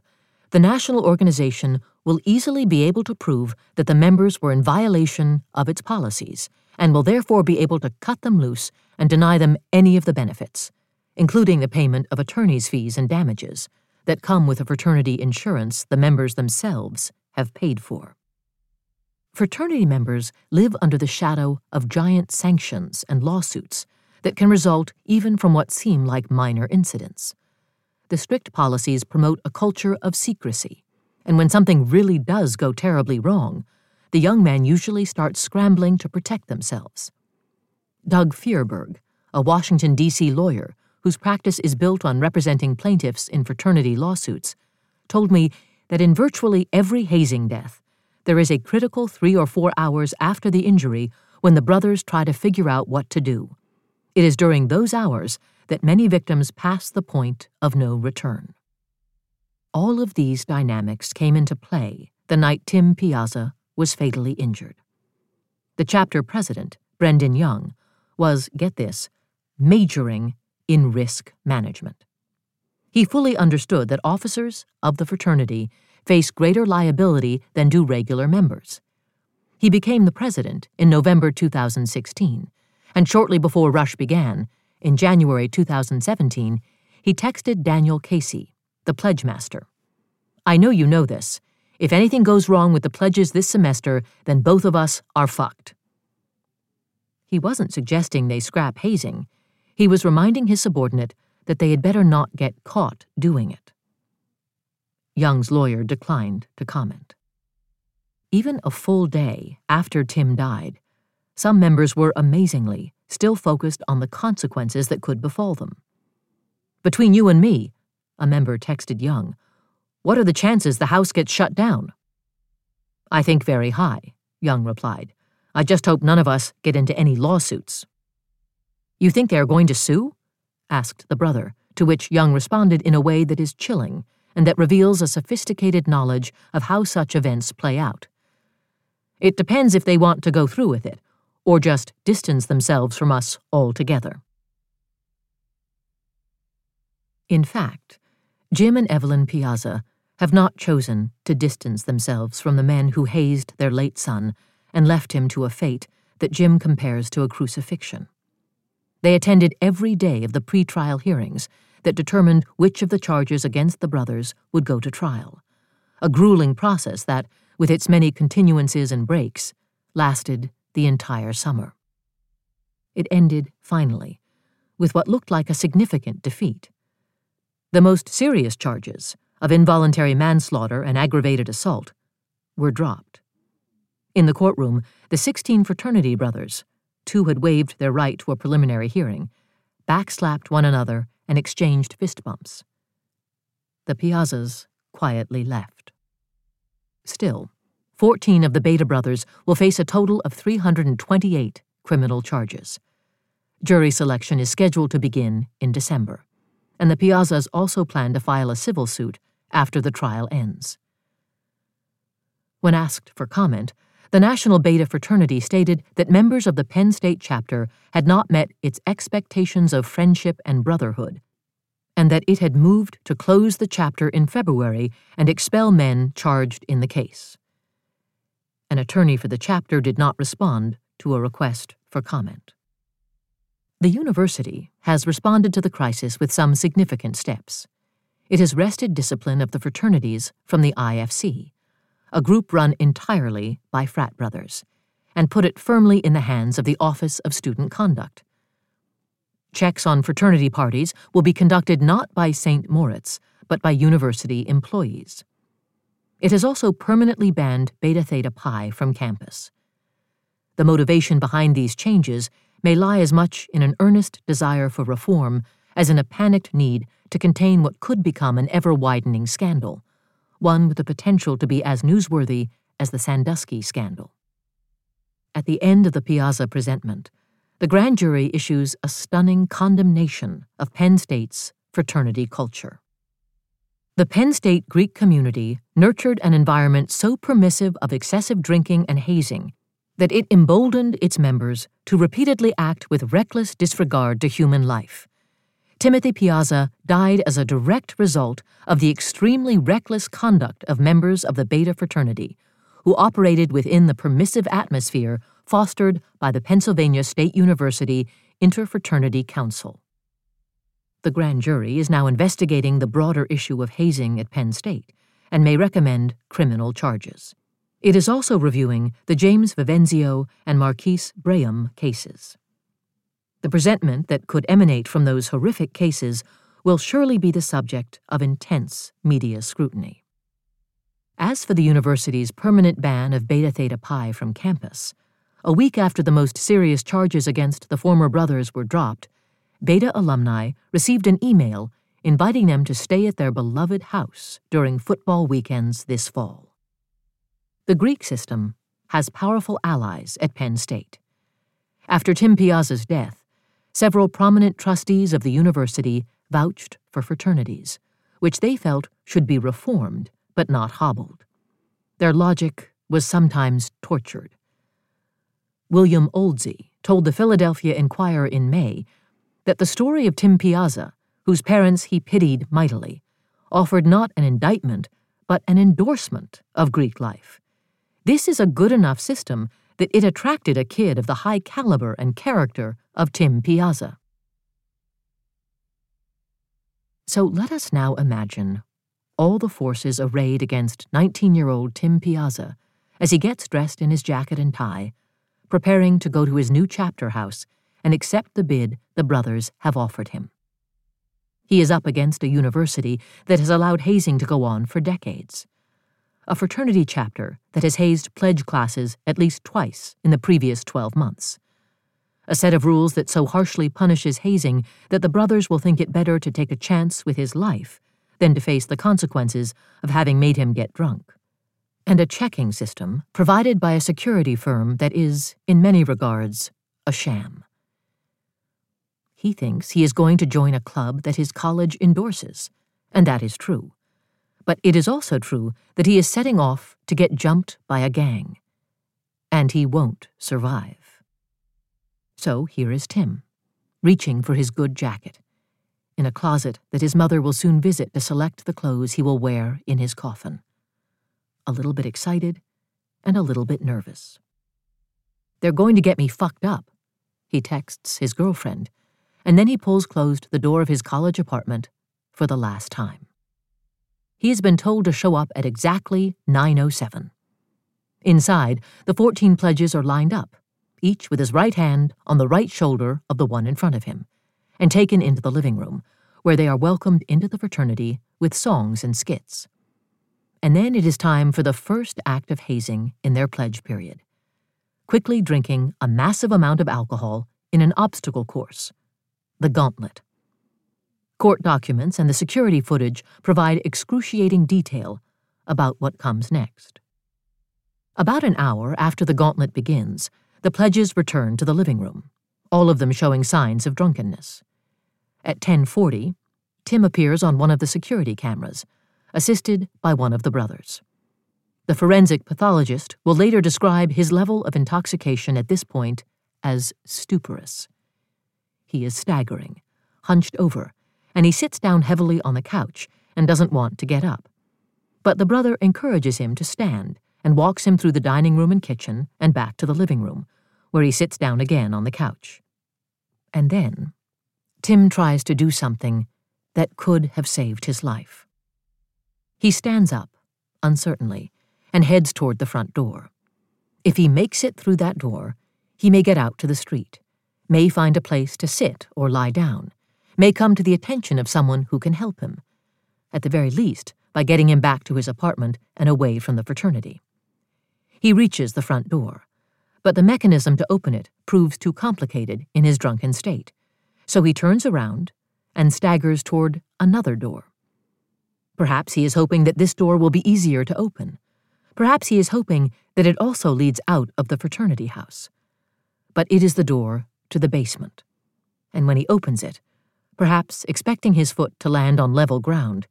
the national organization will easily be able to prove that the members were in violation of its policies and will therefore be able to cut them loose and deny them any of the benefits, including the payment of attorney's fees and damages that come with a fraternity insurance the members themselves have paid for. Fraternity members live under the shadow of giant sanctions and lawsuits that can result even from what seem like minor incidents. The strict policies promote a culture of secrecy, and when something really does go terribly wrong, the young men usually start scrambling to protect themselves. Doug Fierberg, a Washington, D.C. lawyer whose practice is built on representing plaintiffs in fraternity lawsuits, told me that in virtually every hazing death, there is a critical three or four hours after the injury when the brothers try to figure out what to do. It is during those hours that many victims pass the point of no return. All of these dynamics came into play the night Tim Piazza was fatally injured. The chapter president, Brendan Young, was, get this, majoring in risk management. He fully understood that officers of the fraternity face greater liability than do regular members. He became the president in November 2016, and shortly before Rush began, in January 2017, he texted Daniel Casey, the pledge master. I know you know this. If anything goes wrong with the pledges this semester, then both of us are fucked. He wasn't suggesting they scrap hazing. He was reminding his subordinate that they had better not get caught doing it. Young's lawyer declined to comment. Even a full day after Tim died, some members were amazingly still focused on the consequences that could befall them. Between you and me, a member texted Young, What are the chances the house gets shut down? I think very high, Young replied. I just hope none of us get into any lawsuits. You think they are going to sue? asked the brother, to which Young responded in a way that is chilling and that reveals a sophisticated knowledge of how such events play out. It depends if they want to go through with it, or just distance themselves from us altogether. In fact, Jim and Evelyn Piazza have not chosen to distance themselves from the men who hazed their late son and left him to a fate that Jim compares to a crucifixion. They attended every day of the pretrial hearings that determined which of the charges against the brothers would go to trial, a grueling process that, with its many continuances and breaks, lasted the entire summer. It ended, finally, with what looked like a significant defeat. The most serious charges, of involuntary manslaughter and aggravated assault, were dropped. In the courtroom, the 16 fraternity brothers, two had waived their right to a preliminary hearing, backslapped one another and exchanged fist bumps. The Piazzas quietly left. Still, 14 of the Beta brothers will face a total of 328 criminal charges. Jury selection is scheduled to begin in December, and the Piazzas also plan to file a civil suit after the trial ends. When asked for comment, the National Beta Fraternity stated that members of the Penn State chapter had not met its expectations of friendship and brotherhood, and that it had moved to close the chapter in February and expel men charged in the case. An attorney for the chapter did not respond to a request for comment. The university has responded to the crisis with some significant steps. It has wrested discipline of the fraternities from the IFC a group run entirely by frat brothers, and put it firmly in the hands of the Office of Student Conduct. Checks on fraternity parties will be conducted not by St. Moritz, but by university employees. It has also permanently banned Beta Theta Pi from campus. The motivation behind these changes may lie as much in an earnest desire for reform as in a panicked need to contain what could become an ever widening scandal one with the potential to be as newsworthy as the Sandusky scandal. At the end of the Piazza presentment, the grand jury issues a stunning condemnation of Penn State's fraternity culture. The Penn State Greek community nurtured an environment so permissive of excessive drinking and hazing that it emboldened its members to repeatedly act with reckless disregard to human life Timothy Piazza died as a direct result of the extremely reckless conduct of members of the Beta fraternity, who operated within the permissive atmosphere fostered by the Pennsylvania State University Interfraternity Council. The grand jury is now investigating the broader issue of hazing at Penn State and may recommend criminal charges. It is also reviewing the James Vivenzio and Marquise Braham cases. The presentment that could emanate from those horrific cases will surely be the subject of intense media scrutiny. As for the university's permanent ban of Beta Theta Pi from campus, a week after the most serious charges against the former brothers were dropped, Beta alumni received an email inviting them to stay at their beloved house during football weekends this fall. The Greek system has powerful allies at Penn State. After Tim Piazza's death, several prominent trustees of the university vouched for fraternities, which they felt should be reformed but not hobbled. Their logic was sometimes tortured. William Oldsey told the Philadelphia Inquirer in May that the story of Tim Piazza, whose parents he pitied mightily, offered not an indictment, but an endorsement of Greek life. This is a good enough system that it attracted a kid of the high caliber and character of Tim Piazza. So let us now imagine all the forces arrayed against 19 year old Tim Piazza as he gets dressed in his jacket and tie, preparing to go to his new chapter house and accept the bid the brothers have offered him. He is up against a university that has allowed hazing to go on for decades. A fraternity chapter that has hazed pledge classes at least twice in the previous 12 months a set of rules that so harshly punishes hazing that the brothers will think it better to take a chance with his life than to face the consequences of having made him get drunk. And a checking system provided by a security firm that is, in many regards, a sham. He thinks he is going to join a club that his college endorses, and that is true. But it is also true that he is setting off to get jumped by a gang. And he won't survive. So here is Tim, reaching for his good jacket, in a closet that his mother will soon visit to select the clothes he will wear in his coffin. A little bit excited and a little bit nervous. They're going to get me fucked up, he texts his girlfriend, and then he pulls closed the door of his college apartment for the last time. He has been told to show up at exactly 907. Inside, the 14 pledges are lined up, each with his right hand on the right shoulder of the one in front of him, and taken into the living room, where they are welcomed into the fraternity with songs and skits. And then it is time for the first act of hazing in their pledge period quickly drinking a massive amount of alcohol in an obstacle course, the gauntlet. Court documents and the security footage provide excruciating detail about what comes next. About an hour after the gauntlet begins, the pledges return to the living room, all of them showing signs of drunkenness. At 10:40, Tim appears on one of the security cameras, assisted by one of the brothers. The forensic pathologist will later describe his level of intoxication at this point as stuporous. He is staggering, hunched over, and he sits down heavily on the couch and doesn't want to get up. But the brother encourages him to stand and walks him through the dining room and kitchen and back to the living room, where he sits down again on the couch. And then, Tim tries to do something that could have saved his life. He stands up, uncertainly, and heads toward the front door. If he makes it through that door, he may get out to the street, may find a place to sit or lie down, may come to the attention of someone who can help him, at the very least, by getting him back to his apartment and away from the fraternity. He reaches the front door, but the mechanism to open it proves too complicated in his drunken state, so he turns around and staggers toward another door. Perhaps he is hoping that this door will be easier to open. Perhaps he is hoping that it also leads out of the fraternity house. But it is the door to the basement. And when he opens it, perhaps expecting his foot to land on level ground,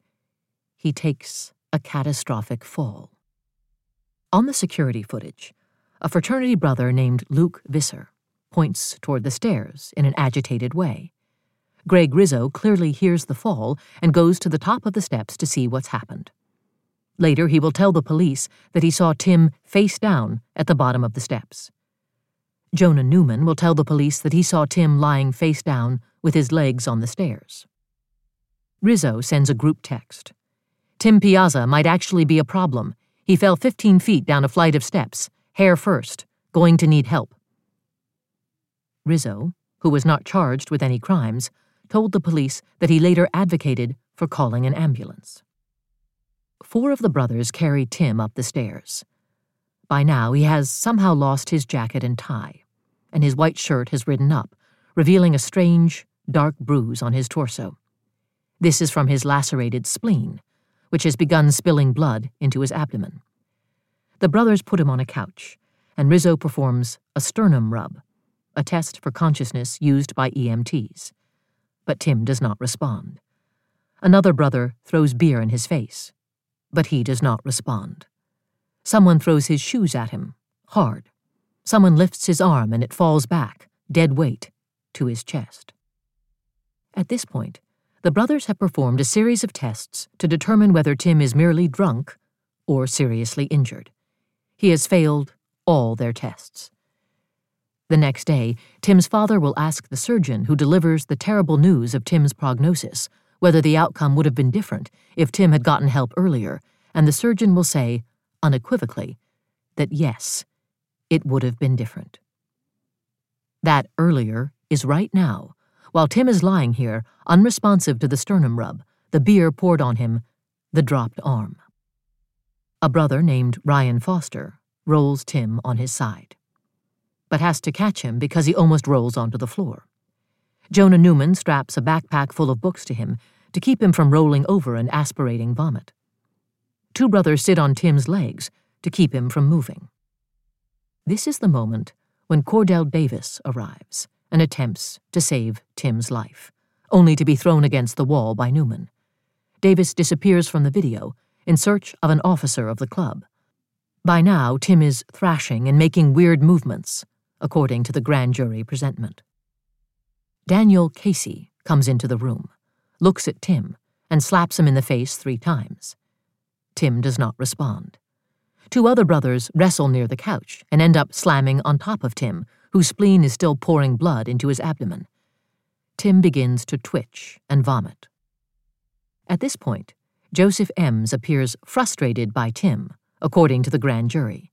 he takes a catastrophic fall. On the security footage, a fraternity brother named Luke Visser points toward the stairs in an agitated way. Greg Rizzo clearly hears the fall and goes to the top of the steps to see what's happened. Later, he will tell the police that he saw Tim face down at the bottom of the steps. Jonah Neuman will tell the police that he saw Tim lying face down with his legs on the stairs. Rizzo sends a group text. Tim Piazza might actually be a problem. He fell 15 feet down a flight of steps, hair first, going to need help. Rizzo, who was not charged with any crimes, told the police that he later advocated for calling an ambulance. Four of the brothers carry Tim up the stairs. By now, he has somehow lost his jacket and tie, and his white shirt has ridden up, revealing a strange, dark bruise on his torso. This is from his lacerated spleen, which has begun spilling blood into his abdomen. The brothers put him on a couch, and Rizzo performs a sternum rub, a test for consciousness used by EMTs. But Tim does not respond. Another brother throws beer in his face, but he does not respond. Someone throws his shoes at him, hard. Someone lifts his arm and it falls back, dead weight, to his chest. At this point, the brothers have performed a series of tests to determine whether Tim is merely drunk or seriously injured. He has failed all their tests. The next day, Tim's father will ask the surgeon who delivers the terrible news of Tim's prognosis whether the outcome would have been different if Tim had gotten help earlier, and the surgeon will say, unequivocally, that yes, it would have been different. That earlier is right now, while Tim is lying here, unresponsive to the sternum rub, the beer poured on him, the dropped arm. A brother named Ryan Foster rolls Tim on his side, but has to catch him because he almost rolls onto the floor. Jonah Neuman straps a backpack full of books to him to keep him from rolling over and aspirating vomit. Two brothers sit on Tim's legs to keep him from moving. This is the moment when Cordell Davis arrives and attempts to save Tim's life, only to be thrown against the wall by Neuman. Davis disappears from the video in search of an officer of the club. By now, Tim is thrashing and making weird movements, according to the grand jury presentment. Daniel Casey comes into the room, looks at Tim, and slaps him in the face three times. Tim does not respond. Two other brothers wrestle near the couch and end up slamming on top of Tim, whose spleen is still pouring blood into his abdomen. Tim begins to twitch and vomit. At this point, Joseph Ems appears frustrated by Tim, according to the grand jury.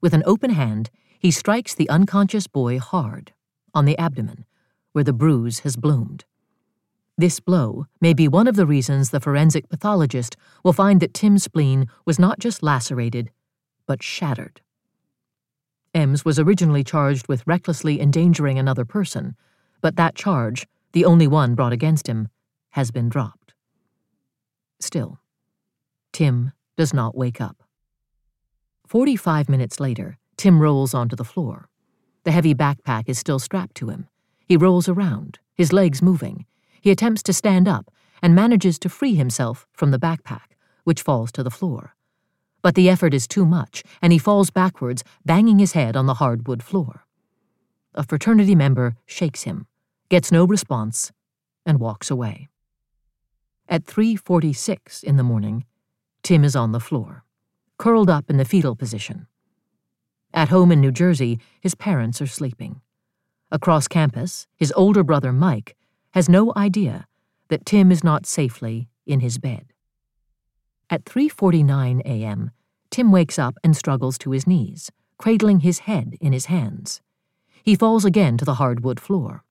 With an open hand, he strikes the unconscious boy hard, on the abdomen, where the bruise has bloomed. This blow may be one of the reasons the forensic pathologist will find that Tim's spleen was not just lacerated, but shattered. Ems was originally charged with recklessly endangering another person, but that charge, the only one brought against him, has been dropped. Still, Tim does not wake up. Forty five minutes later, Tim rolls onto the floor. The heavy backpack is still strapped to him. He rolls around, his legs moving. He attempts to stand up and manages to free himself from the backpack, which falls to the floor. But the effort is too much, and he falls backwards, banging his head on the hardwood floor. A fraternity member shakes him, gets no response, and walks away. At 3:46 in the morning, Tim is on the floor, curled up in the fetal position. At home in New Jersey, his parents are sleeping. Across campus, his older brother Mike has no idea that Tim is not safely in his bed. At 3:49 a.m., Tim wakes up and struggles to his knees, cradling his head in his hands. He falls again to the hardwood floor.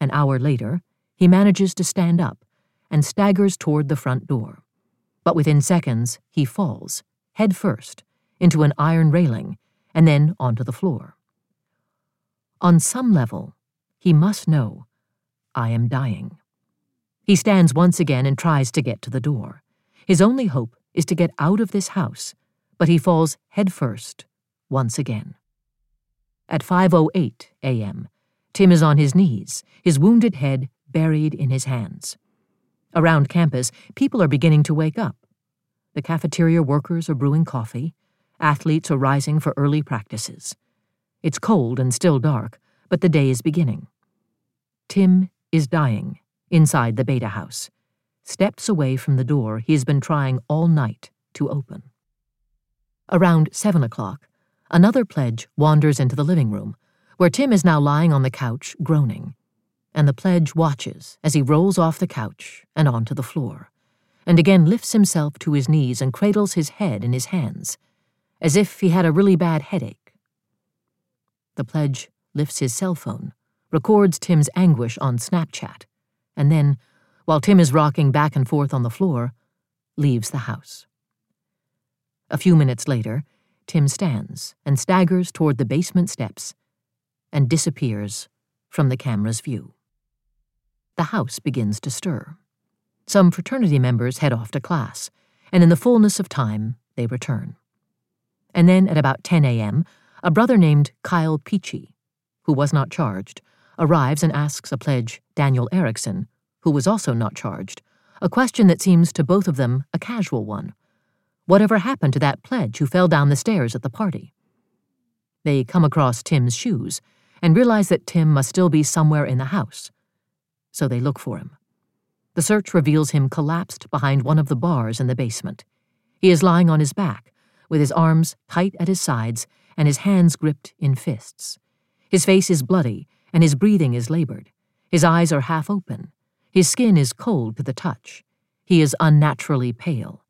An hour later, he manages to stand up and staggers toward the front door. But within seconds, he falls, head first, into an iron railing and then onto the floor. On some level, he must know I am dying. He stands once again and tries to get to the door. His only hope is to get out of this house, but he falls headfirst once again. At 5:08 a.m., Tim is on his knees, his wounded head buried in his hands. Around campus, people are beginning to wake up. The cafeteria workers are brewing coffee. Athletes are rising for early practices. It's cold and still dark, but the day is beginning. Tim is dying inside the Beta House, steps away from the door he has been trying all night to open. Around seven o'clock, another pledge wanders into the living room, where Tim is now lying on the couch, groaning, and the pledge watches as he rolls off the couch and onto the floor, and again lifts himself to his knees and cradles his head in his hands, as if he had a really bad headache. The pledge lifts his cell phone records Tim's anguish on Snapchat, and then, while Tim is rocking back and forth on the floor, leaves the house. A few minutes later, Tim stands and staggers toward the basement steps and disappears from the camera's view. The house begins to stir. Some fraternity members head off to class, and in the fullness of time, they return. And then at about 10 a.m., a brother named Kyle Pecci, who was not charged, arrives and asks a pledge, Daniel Erickson, who was also not charged, a question that seems to both of them a casual one. Whatever happened to that pledge who fell down the stairs at the party? They come across Tim's shoes and realize that Tim must still be somewhere in the house. So they look for him. The search reveals him collapsed behind one of the bars in the basement. He is lying on his back, with his arms tight at his sides and his hands gripped in fists. His face is bloody and his breathing is labored. His eyes are half open. His skin is cold to the touch. He is unnaturally pale.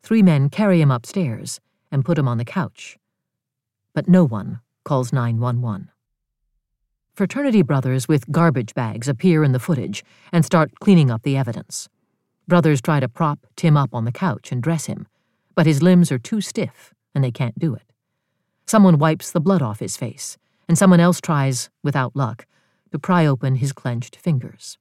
Three men carry him upstairs and put him on the couch. But no one calls 911. Fraternity brothers with garbage bags appear in the footage and start cleaning up the evidence. Brothers try to prop Tim up on the couch and dress him, but his limbs are too stiff and they can't do it. Someone wipes the blood off his face and someone else tries, without luck, to pry open his clenched fingers.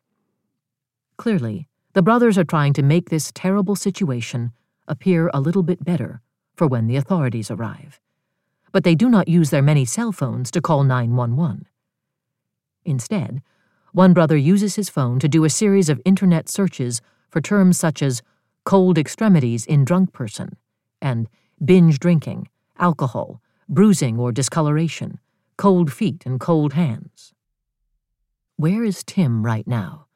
Clearly, the brothers are trying to make this terrible situation appear a little bit better for when the authorities arrive. But they do not use their many cell phones to call 911. Instead, one brother uses his phone to do a series of internet searches for terms such as cold extremities in drunk person and binge drinking, alcohol, bruising or discoloration, cold feet and cold hands. Where is Tim right now,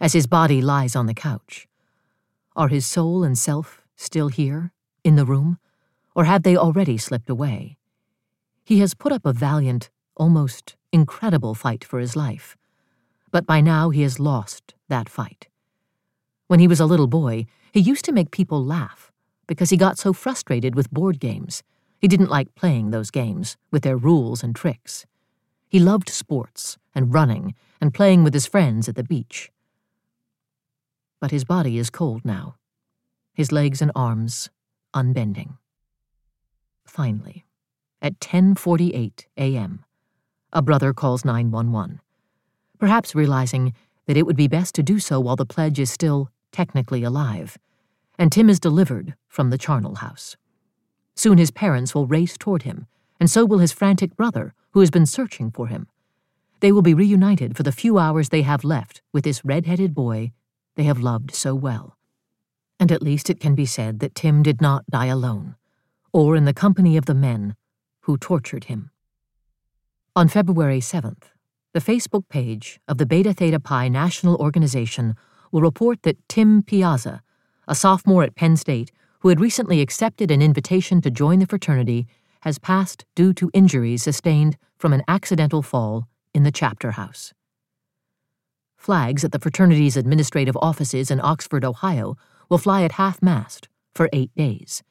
as his body lies on the couch? Are his soul and self still here, in the room, or have they already slipped away? He has put up a valiant, almost incredible fight for his life, but by now he has lost that fight. When he was a little boy, he used to make people laugh because he got so frustrated with board games. He didn't like playing those games with their rules and tricks. He loved sports and running and playing with his friends at the beach. But his body is cold now, his legs and arms unbending. Finally, at 10:48 a.m., a brother calls 911, perhaps realizing that it would be best to do so while the pledge is still technically alive, and Tim is delivered from the charnel house. Soon his parents will race toward him, and so will his frantic brother, who has been searching for him. They will be reunited for the few hours they have left with this red-headed boy they have loved so well. And at least it can be said that Tim did not die alone, or in the company of the men who tortured him. On February 7th, the Facebook page of the Beta Theta Pi National Organization will report that Tim Piazza, a sophomore at Penn State who had recently accepted an invitation to join the fraternity, has passed due to injuries sustained from an accidental fall in the chapter house. Flags at the fraternity's administrative offices in Oxford, Ohio, will fly at half mast for eight days,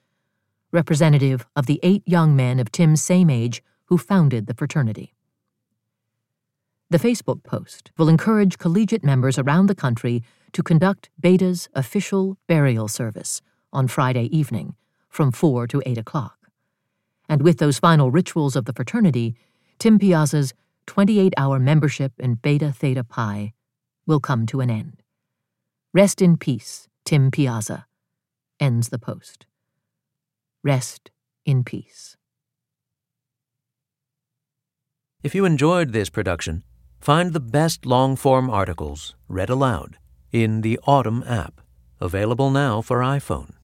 representative of the eight young men of Tim's same age who founded the fraternity. The Facebook post will encourage collegiate members around the country to conduct Beta's official burial service on Friday evening from 4 to 8 o'clock. And with those final rituals of the fraternity, Tim Piazza's 28 hour membership in Beta Theta Pi will come to an end. Rest in peace, Tim Piazza, ends the post. Rest in peace. If you enjoyed this production, find the best long form articles read aloud in the Autumn app, available now for iPhone.